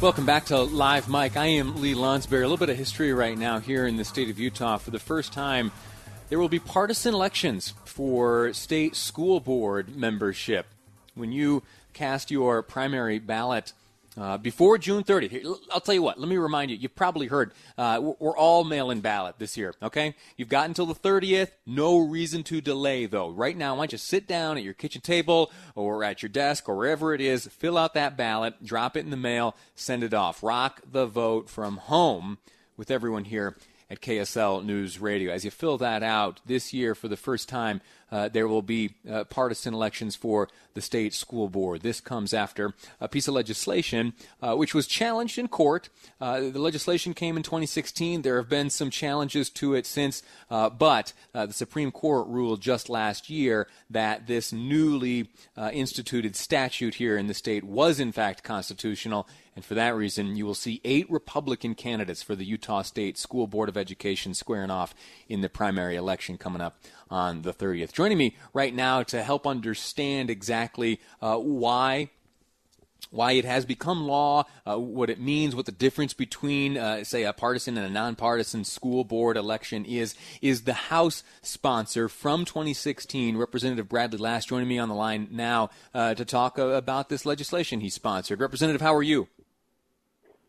Welcome back to Live Mic. I am Lee Lonsberry. A little bit of history right now here in the state of Utah. For the first time, there will be partisan elections for state school board membership. When you cast your primary ballot uh, before June 30th, I'll tell you what, let me remind you, you've probably heard uh, we're all mail in ballot this year, okay? You've got until the 30th. No reason to delay, though. Right now, why don't you sit down at your kitchen table or at your desk or wherever it is, fill out that ballot, drop it in the mail, send it off. Rock the vote from home with everyone here at KSL News Radio. As you fill that out this year for the first time, uh, there will be uh, partisan elections for the state school board. This comes after a piece of legislation uh, which was challenged in court. Uh, the legislation came in 2016. There have been some challenges to it since, uh, but the Supreme Court ruled just last year that this newly instituted statute here in the state was in fact constitutional. And for that reason, you will see eight Republican candidates for the Utah State School Board of Education squaring off in the primary election coming up on the 30th. Joining me right now to help understand exactly uh, why why it has become law, uh, what it means, what the difference between, uh, say, a partisan and a nonpartisan school board election is, is the House sponsor from 2016, Representative Bradley Last, joining me on the line now uh, to talk uh, about this legislation he sponsored. Representative, how are you?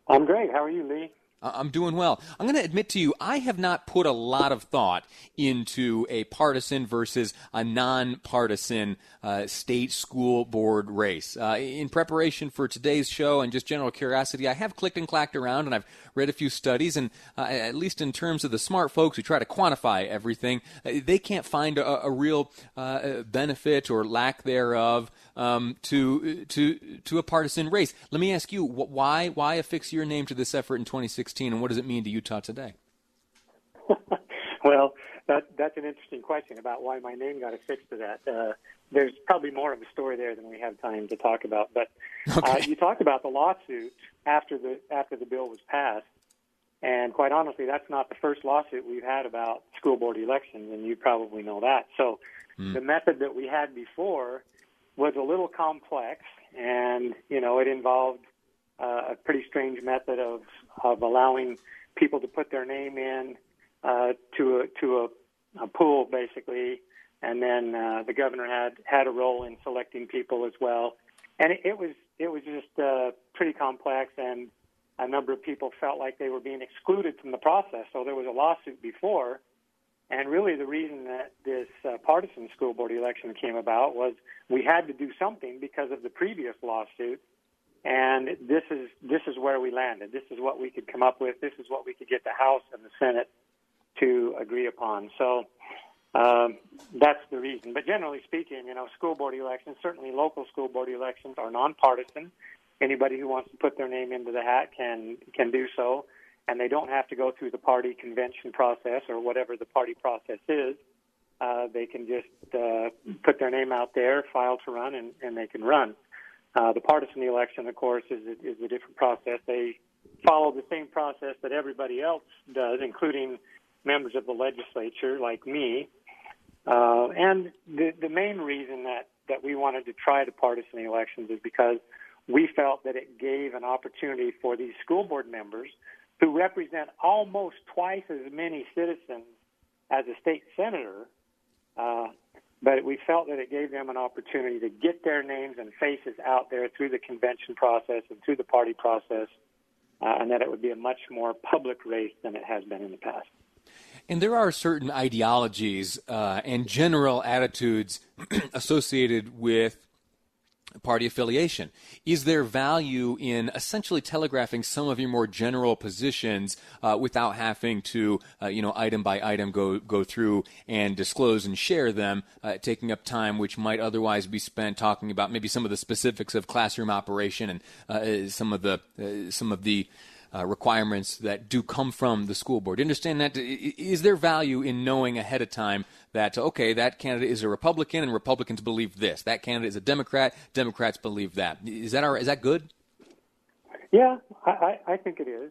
I'm great. How are you, Lee? I'm doing well. I'm going to admit to you, I have not put a lot of thought into a partisan versus a nonpartisan uh, state school board race. Uh, in preparation for today's show and just general curiosity, I have clicked and clacked around and I've read a few studies, and uh, at least in terms of the smart folks who try to quantify everything, uh, they can't find a, a real uh, benefit or lack thereof um, to to to a partisan race. Let me ask you, why why affix your name to this effort in 2016, and what does it mean to Utah today? well, that that's an interesting question about why my name got affixed to that. Uh, there's probably more of a story there than we have time to talk about. But uh, okay. uh, you talked about the lawsuit after the after the bill was passed, and quite honestly, that's not the first lawsuit we've had about school board elections, and you probably know that. So mm. the method that we had before was a little complex, and you know it involved uh, a pretty strange method of of allowing people to put their name in uh, to a to a, a pool basically, and then uh, the governor had had a role in selecting people as well, and it, it was it was just uh, pretty complex, and a number of people felt like they were being excluded from the process. So there was a lawsuit before and really, the reason that this uh, partisan school board election came about was we had to do something because of the previous lawsuit. And this is this is where we landed. This is what we could come up with. This is what we could get the House and the Senate to agree upon. So um, that's the reason. But generally speaking, you know, school board elections, certainly local school board elections, are nonpartisan. Anybody who wants to put their name into the hat can can do so and they don't have to go through the party convention process or whatever the party process is. Uh, they can just uh, put their name out there, file to run, and, and they can run. Uh, the partisan election, of course, is a, is a different process. They follow the same process that everybody else does, including members of the legislature like me. Uh, and the, the main reason that, that we wanted to try the partisan elections is because we felt that it gave an opportunity for these school board members who represent almost twice as many citizens as a state senator. Uh, but we felt that it gave them an opportunity to get their names and faces out there through the convention process and through the party process, uh, and that it would be a much more public race than it has been in the past. And there are certain ideologies uh, and general attitudes associated with party affiliation. Is there value in essentially telegraphing some of your more general positions uh, without having to, uh, you know, item by item go go through and disclose and share them, uh, taking up time which might otherwise be spent talking about maybe some of the specifics of classroom operation and uh, some of the uh, some of the uh, requirements that do come from the school board. You understand that? Is there value in knowing ahead of time that, okay, that candidate is a Republican and Republicans believe this? That candidate is a Democrat, Democrats believe that. Is that, our, is that good? Yeah, I, I think it is.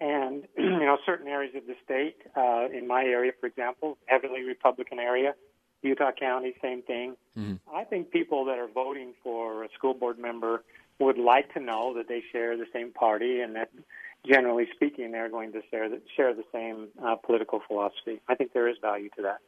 And, you know, certain areas of the state, uh, in my area, for example, heavily Republican area, Utah County, same thing. Mm-hmm. I think people that are voting for a school board member would like to know that they share the same party and that, generally speaking, they're going to share the, share the same uh, political philosophy. I think there is value to that.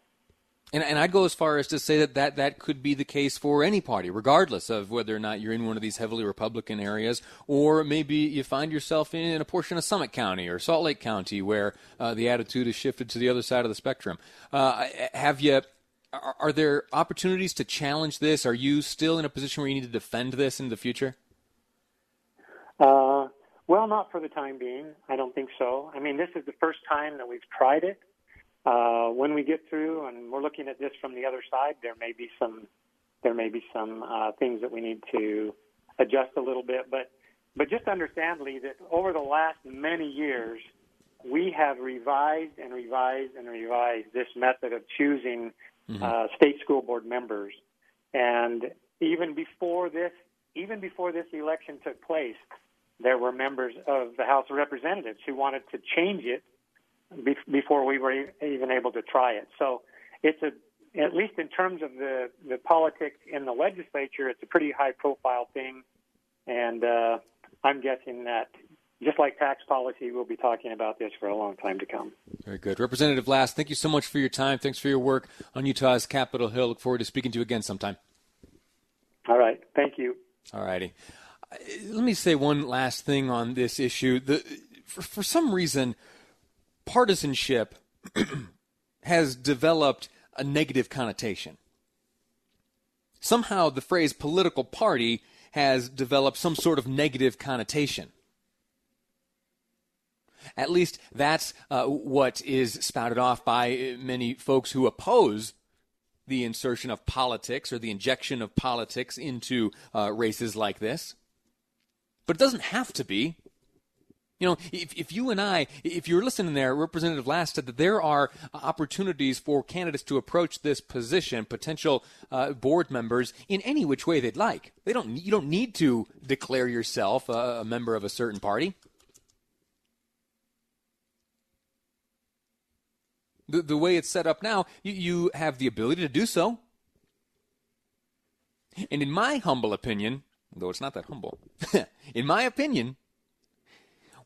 And, and I'd go as far as to say that, that that could be the case for any party, regardless of whether or not you're in one of these heavily Republican areas, or maybe you find yourself in a portion of Summit County or Salt Lake County where uh, the attitude is shifted to the other side of the spectrum. Uh, have you? Are, are there opportunities to challenge this? Are you still in a position where you need to defend this in the future? Uh, well, not for the time being. I don't think so. I mean, this is the first time that we've tried it. Uh, when we get through and we're looking at this from the other side, there may be some there may be some uh, things that we need to adjust a little bit. But but just understand, Lee, that over the last many years, we have revised and revised and revised this method of choosing mm-hmm. uh, state school board members. And even before this, even before this election took place, there were members of the House of Representatives who wanted to change it be- before we were even able to try it. So it's a, at least in terms of the, the politics in the legislature, it's a pretty high profile thing. And uh, I'm guessing that just like tax policy, we'll be talking about this for a long time to come. Very good. Representative Last, thank you so much for your time. Thanks for your work on Utah's Capitol Hill. Look forward to speaking to you again sometime. All right. Thank you. All righty. Uh, let me say one last thing on this issue. The, for, for some reason, partisanship has developed a negative connotation. Somehow the phrase political party has developed some sort of negative connotation. At least that's uh, what is spouted off by many folks who oppose the insertion of politics or the injection of politics into uh, races like this. But it doesn't have to be. You know, if, if you and I, if you're listening there, Representative Last said that there are opportunities for candidates to approach this position, potential uh, board members, in any which way they'd like. They don't, you don't need to declare yourself a, a member of a certain party. The, the way it's set up now, you, you have the ability to do so. And in my humble opinion, though it's not that humble, in my opinion,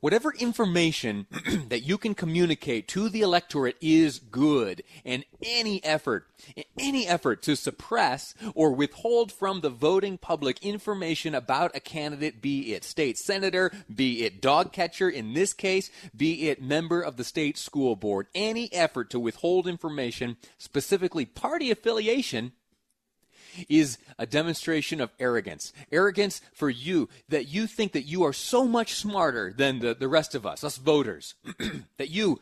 whatever information that you can communicate to the electorate is good. And any effort any effort to suppress or withhold from the voting public information about a candidate be it state senator be it dog catcher in this case be it member of the state school board any effort to withhold information specifically party affiliation is a demonstration of arrogance. Arrogance for you, that you think that you are so much smarter than the, the rest of us, us voters, that you,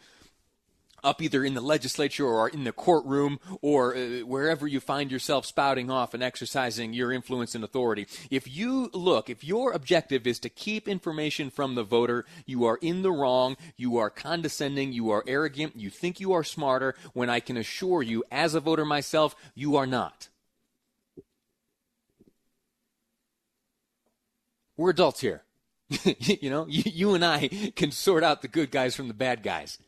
up either in the legislature or in the courtroom or uh, wherever you find yourself spouting off and exercising your influence and authority. If you look, if your objective is to keep information from the voter, you are in the wrong, you are condescending, you are arrogant, you think you are smarter, when I can assure you, as a voter myself, you are not. We're adults here. you know, you, you, and I can sort out the good guys from the bad guys.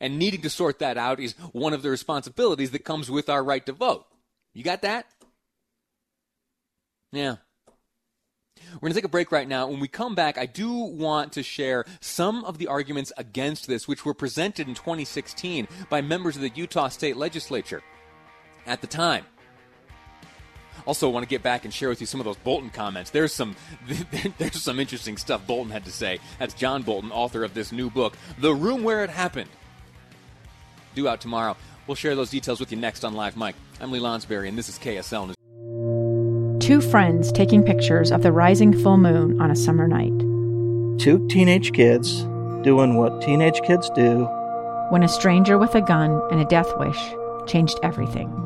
And needing to sort that out is one of the responsibilities that comes with our right to vote. You got that? Yeah. We're going to take a break right now. When we come back, I do want to share some of the arguments against this, which were presented in 2016 by members of the Utah State Legislature at the time. Also, want to get back and share with you some of those Bolton comments. There's some there's some interesting stuff Bolton had to say. That's John Bolton, author of this new book, The Room Where It Happened. Due out tomorrow. We'll share those details with you next on Live Mic. I'm Lee Lonsberry, and this is KSL News. Two friends taking pictures of the rising full moon on a summer night. Two teenage kids doing what teenage kids do. When a stranger with a gun and a death wish changed everything.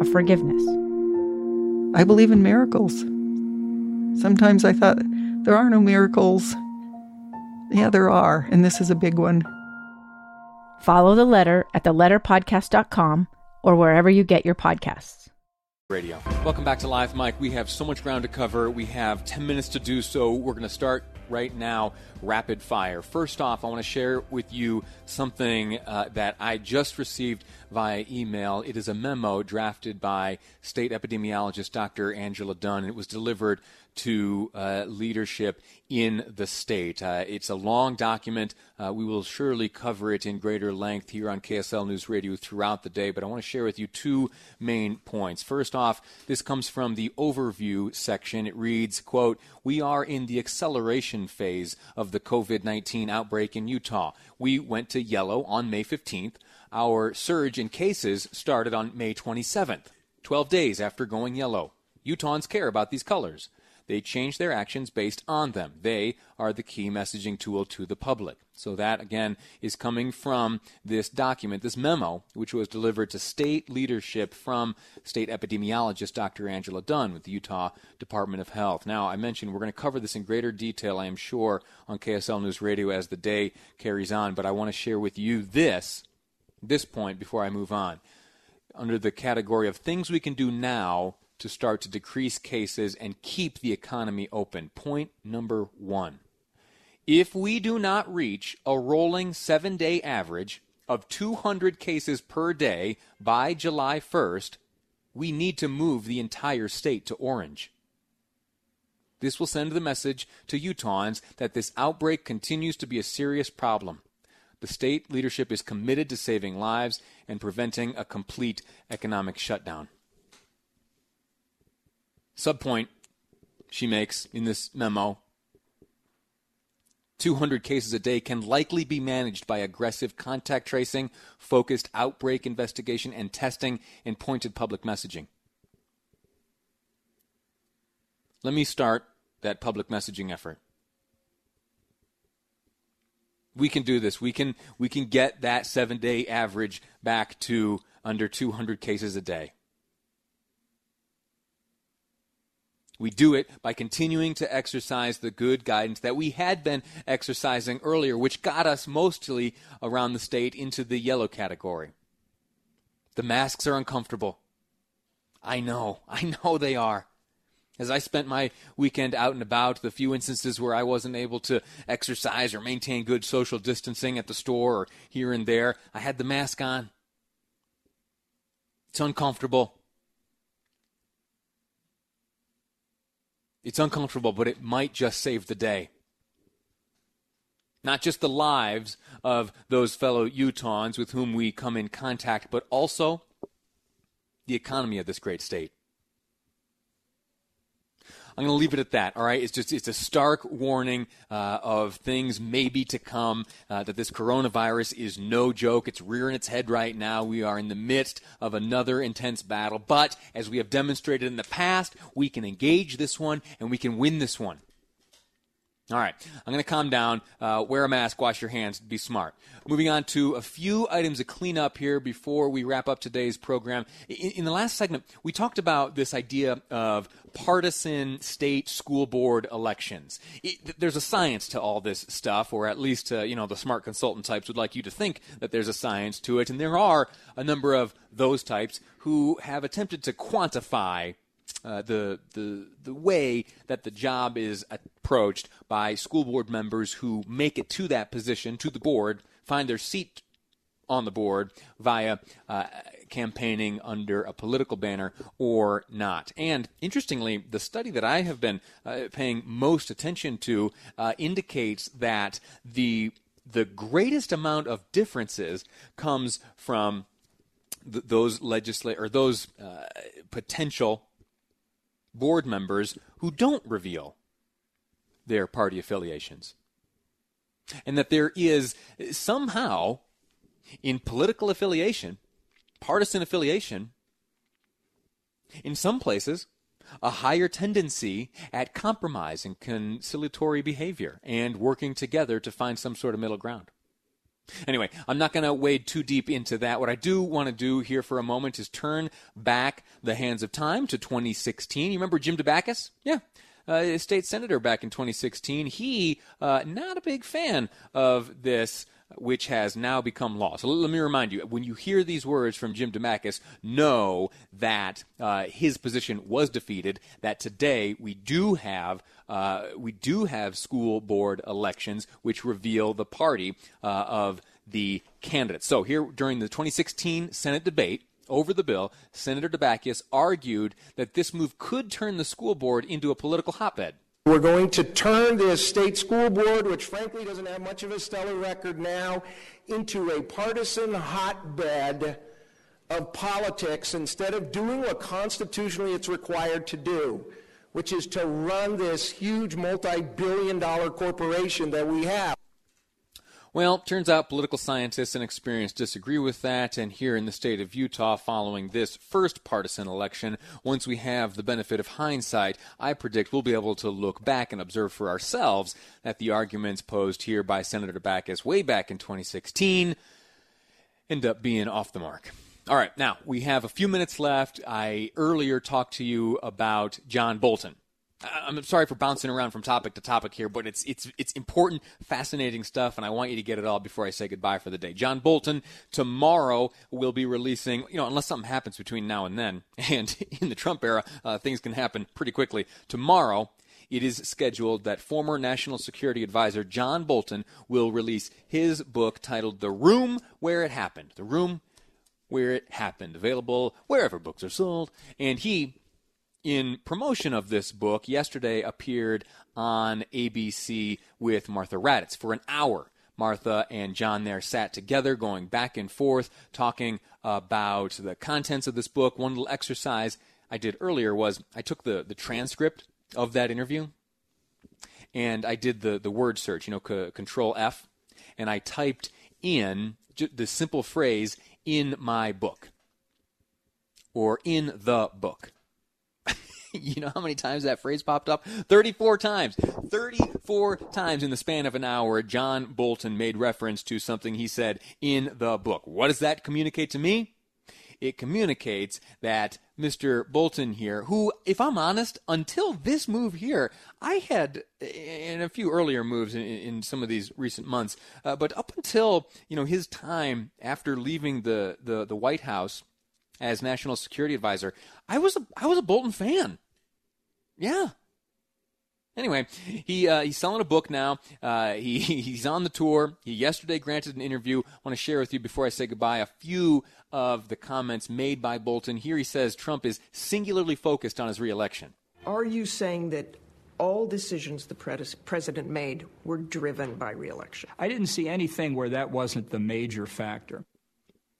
of forgiveness. I believe in miracles. Sometimes I thought there are no miracles. Yeah, there are, and this is a big one. Follow the letter at theletterpodcast.com or wherever you get your podcasts. Radio. Welcome back to Live Mic. We have so much ground to cover. We have 10 minutes to do so. We're going to start right now rapid fire. First off, I want to share with you something uh, that I just received via email. It is a memo drafted by state epidemiologist Dr. Angela Dunn. It was delivered to uh, leadership in the state. Uh, it's a long document. Uh, we will surely cover it in greater length here on KSL News Radio throughout the day, but I want to share with you two main points. First off, this comes from the overview section. It reads, quote, "We are in the acceleration phase of the COVID-19 outbreak in Utah. We went to yellow on May 15th. Our surge in cases started on May 27th, 12 days after going yellow. Utahns care about these colors. They change their actions based on them. They are the key messaging tool to the public. So that again is coming from this document, this memo, which was delivered to state leadership from state epidemiologist Dr. Angela Dunn with the Utah Department of Health. Now, I mentioned we're going to cover this in greater detail, I am sure, on KSL News Radio as the day carries on, but I want to share with you this, this point before I move on. Under the category of things we can do now to start to decrease cases and keep the economy open. Point number one. If we do not reach a rolling seven day average of 200 cases per day by July 1st, we need to move the entire state to orange. This will send the message to Utahns that this outbreak continues to be a serious problem. The state leadership is committed to saving lives and preventing a complete economic shutdown. Subpoint she makes in this memo 200 cases a day can likely be managed by aggressive contact tracing, focused outbreak investigation and testing, and pointed public messaging. Let me start that public messaging effort. We can do this. We can we can get that 7-day average back to under 200 cases a day. We do it by continuing to exercise the good guidance that we had been exercising earlier, which got us mostly around the state into the yellow category. The masks are uncomfortable. I know, I know they are. As I spent my weekend out and about, the few instances where I wasn't able to exercise or maintain good social distancing at the store or here and there, I had the mask on. It's uncomfortable. It's uncomfortable, but it might just save the day. Not just the lives of those fellow Utahns with whom we come in contact, but also the economy of this great state. I'm going to leave it at that. All right, it's just it's a stark warning uh, of things maybe to come. Uh, that this coronavirus is no joke. It's rearing its head right now. We are in the midst of another intense battle. But as we have demonstrated in the past, we can engage this one and we can win this one. All right, I'm going to calm down. Uh, wear a mask, wash your hands, be smart. Moving on to a few items to clean up here before we wrap up today's program. In, in, the last segment, we talked about this idea of partisan state school board elections. It, there's a science to all this stuff, or at least uh, you know the smart consultant types would like you to think that there's a science to it, and there are a number of those types who have attempted to quantify uh, the the the way that the job is approached by school board members who make it to that position to the board, find their seat on the board via uh, campaigning under a political banner or not. And interestingly, the study that I have been uh, paying most attention to uh, indicates that the the greatest amount of differences comes from th- those legislate or those uh, potential board members who don't reveal their party affiliations. And that there is somehow in political affiliation, partisan affiliation, in some places, a higher tendency at compromise and conciliatory behavior and working together to find some sort of middle ground. Anyway, I'm not going to wade too deep into that. What I do want to do here for a moment is turn back the hands of time to 2016. You remember Jim Dabakis? Yeah. Uh, state senator back in 2016. He, uh, not a big fan of this which has now become law. So let me remind you when you hear these words from Jim Dabakis, know that uh, his position was defeated, that today we do have. Uh, we do have school board elections which reveal the party uh, of the candidates. So, here during the 2016 Senate debate, over the bill, Senator Dabakis argued that this move could turn the school board into a political hotbed. We're going to turn this state school board, which frankly doesn't have much of a stellar record now, into a partisan hotbed of politics instead of doing what constitutionally it's required to do, which is to run this huge multi billion dollar corporation that we have. Well, turns out political scientists and experienced disagree with that, and here in the state of Utah, following this first partisan election, once we have the benefit of hindsight, I predict we'll be able to look back and observe for ourselves that the arguments posed here by Senator Dabakis way back in 2016 end up being off the mark. All right, now we have a few minutes left. I earlier talked to you about John Bolton. I'm sorry for bouncing around from topic to topic here, but it's it's it's important, fascinating stuff, and I want you to get it all before I say goodbye for the day. John Bolton tomorrow will be releasing, you know, unless something happens between now and then, and in the Trump era, uh, things can happen pretty quickly. Tomorrow, it is scheduled that former National Security Advisor John Bolton will release his book titled "The Room Where It Happened." The Room Where It Happened, available wherever books are sold, and he in promotion of this book, yesterday appeared on ABC with Martha Raddatz for an hour. Martha and John there sat together, going back and forth, talking about the contents of this book. One little exercise I did earlier was I took the, the transcript of that interview and I did the, the word search, you know, c- control F, and I typed in the simple phrase in my book or in the book. you know how many times that phrase popped up? 34 times. 34 times in the span of an hour, John Bolton made reference to something he said in the book. What does that communicate to me? It communicates that Mr. Bolton here, who, if I'm honest, until this move here, I had in a few earlier moves in, in some of these recent months, uh, but up until you know his time after leaving the, the, the White House as national security advisor, I was a, I was a Bolton fan. Yeah. Anyway, he uh, he's selling a book now. Uh, he he's on the tour. He yesterday granted an interview. I want to share with you before I say goodbye a few of the comments made by Bolton. Here he says Trump is singularly focused on his reelection. Are you saying that all decisions the pres- president made were driven by reelection? I didn't see anything where that wasn't the major factor.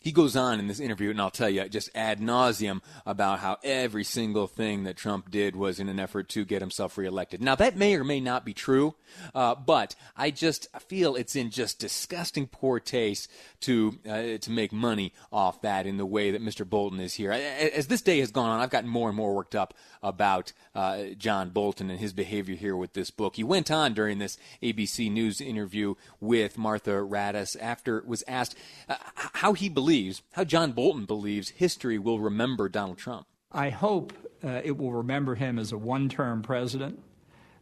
He goes on in this interview, and I'll tell you just ad nauseum about how every single thing that Trump did was in an effort to get himself reelected. Now, that may or may not be true, uh, but I just feel it's in just disgusting poor taste to uh, to make money off that in the way that Mr. Bolton is here. As this day has gone on, I've gotten more and more worked up about uh, John Bolton and his behavior here with this book. He went on during this ABC News interview with Martha Raddatz after was asked uh, how he believes believes, how John Bolton believes history will remember Donald Trump. I hope uh, it will remember him as a one term president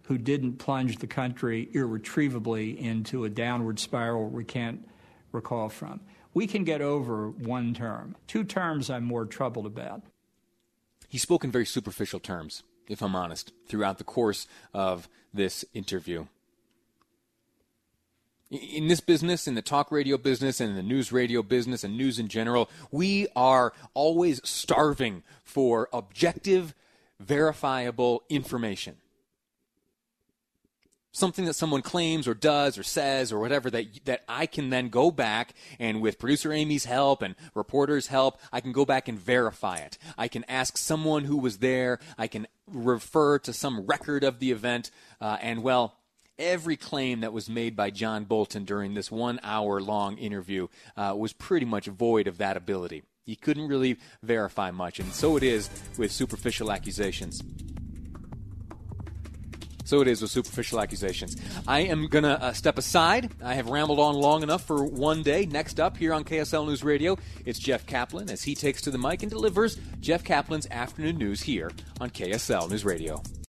who didn't plunge the country irretrievably into a downward spiral we can't recall from. We can get over one term. Two terms I'm more troubled about. He spoke in very superficial terms, if I'm honest, throughout the course of this interview in this business, in the talk radio business, and in the news radio business, and news in general, we are always starving for objective, verifiable information. Something that someone claims or does or says or whatever that, that I can then go back and with producer Amy's help and reporters' help, I can go back and verify it. I can ask someone who was there. I can refer to some record of the event. Uh, and well, every claim that was made by John Bolton during this one hour long interview uh, was pretty much void of that ability. He couldn't really verify much, and so it is with superficial accusations. So it is with superficial accusations. I am going to uh, step aside. I have rambled on long enough for one day. Next up here on KSL News Radio, it's Jeff Caplan as he takes to the mic and delivers Jeff Caplan's afternoon news here on KSL News Radio.